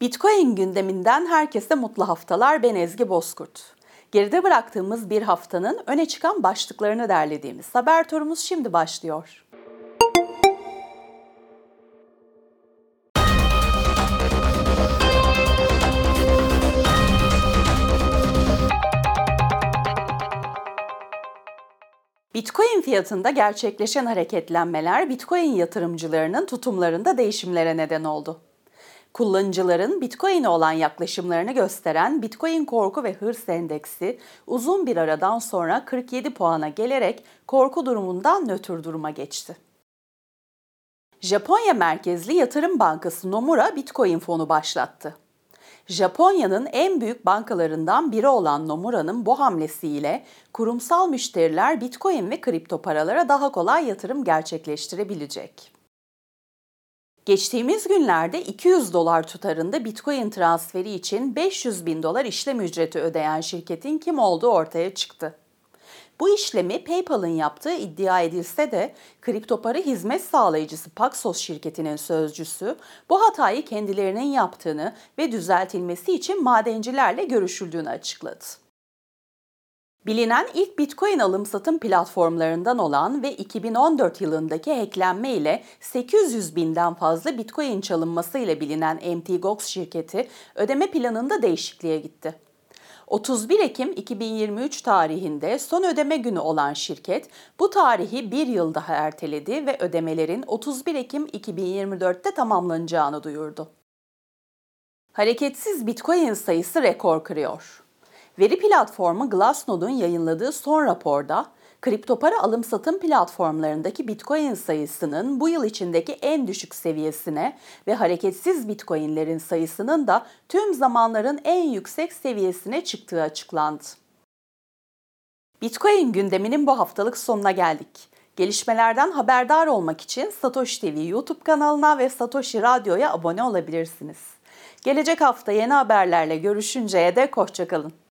Bitcoin gündeminden herkese mutlu haftalar. Ben Ezgi Bozkurt. Geride bıraktığımız bir haftanın öne çıkan başlıklarını derlediğimiz haber turumuz şimdi başlıyor. Bitcoin fiyatında gerçekleşen hareketlenmeler Bitcoin yatırımcılarının tutumlarında değişimlere neden oldu. Kullanıcıların Bitcoin'e olan yaklaşımlarını gösteren Bitcoin Korku ve Hırs Endeksi uzun bir aradan sonra 47 puana gelerek korku durumundan nötr duruma geçti. Japonya merkezli yatırım bankası Nomura Bitcoin fonu başlattı. Japonya'nın en büyük bankalarından biri olan Nomura'nın bu hamlesiyle kurumsal müşteriler Bitcoin ve kripto paralara daha kolay yatırım gerçekleştirebilecek. Geçtiğimiz günlerde 200 dolar tutarında Bitcoin transferi için 500 bin dolar işlem ücreti ödeyen şirketin kim olduğu ortaya çıktı. Bu işlemi PayPal'ın yaptığı iddia edilse de kripto para hizmet sağlayıcısı Paxos şirketinin sözcüsü bu hatayı kendilerinin yaptığını ve düzeltilmesi için madencilerle görüşüldüğünü açıkladı. Bilinen ilk Bitcoin alım-satım platformlarından olan ve 2014 yılındaki hacklenme ile 800 binden fazla Bitcoin çalınması ile bilinen Mt. Gox şirketi ödeme planında değişikliğe gitti. 31 Ekim 2023 tarihinde son ödeme günü olan şirket bu tarihi bir yıl daha erteledi ve ödemelerin 31 Ekim 2024'te tamamlanacağını duyurdu. Hareketsiz Bitcoin sayısı rekor kırıyor. Veri platformu Glassnode'un yayınladığı son raporda, kripto para alım-satım platformlarındaki Bitcoin sayısının bu yıl içindeki en düşük seviyesine ve hareketsiz Bitcoin'lerin sayısının da tüm zamanların en yüksek seviyesine çıktığı açıklandı. Bitcoin gündeminin bu haftalık sonuna geldik. Gelişmelerden haberdar olmak için Satoshi TV YouTube kanalına ve Satoshi Radyo'ya abone olabilirsiniz. Gelecek hafta yeni haberlerle görüşünceye dek hoşçakalın.